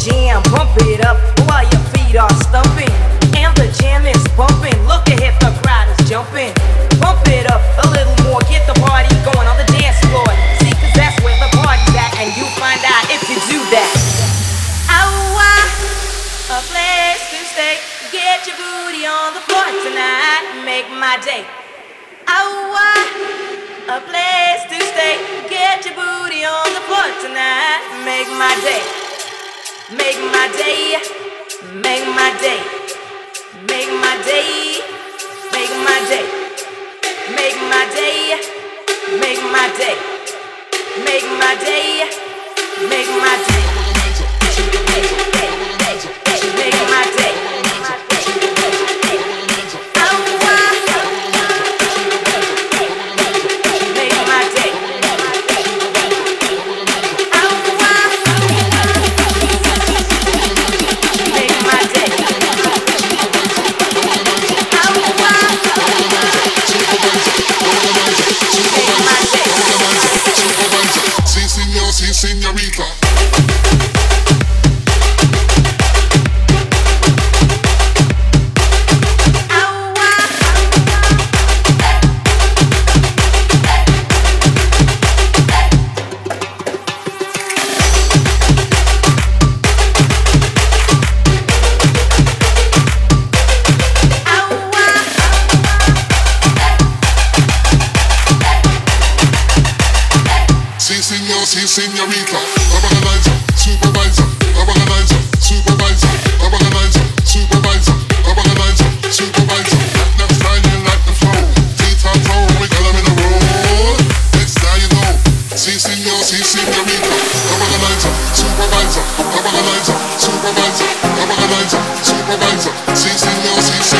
jam, pump it up while your feet are stumping. And the jam is bumping. Look ahead, the crowd is jumping. Pump it up a little more, get the party going on the dance floor. See, cause that's where the party's at, and you find out if you do that. Oh, a place to stay. Get your booty on the floor tonight, make my day. Oh, a place to stay. Get your booty on the floor tonight, make my day. My day, make my day, make my day, señorita. Organizer, supervisor, organizer, supervisor, organizer, supervisor, organizer, supervisor. Time you like the flow. T-top toe, we got 'em in a row. Next time you know. Sí, señor, sí, señorita. Organizer, supervisor, organizer, supervisor, organizer, supervisor. Señor, sí, señorita.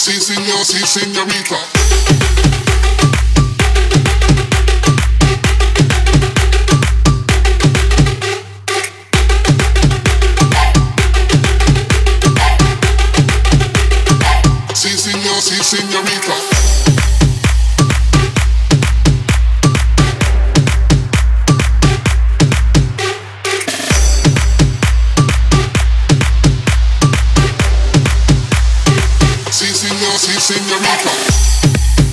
Sí, señor, sí, señorita. Sí, señor, sí, señorita.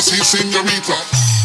Así señorita.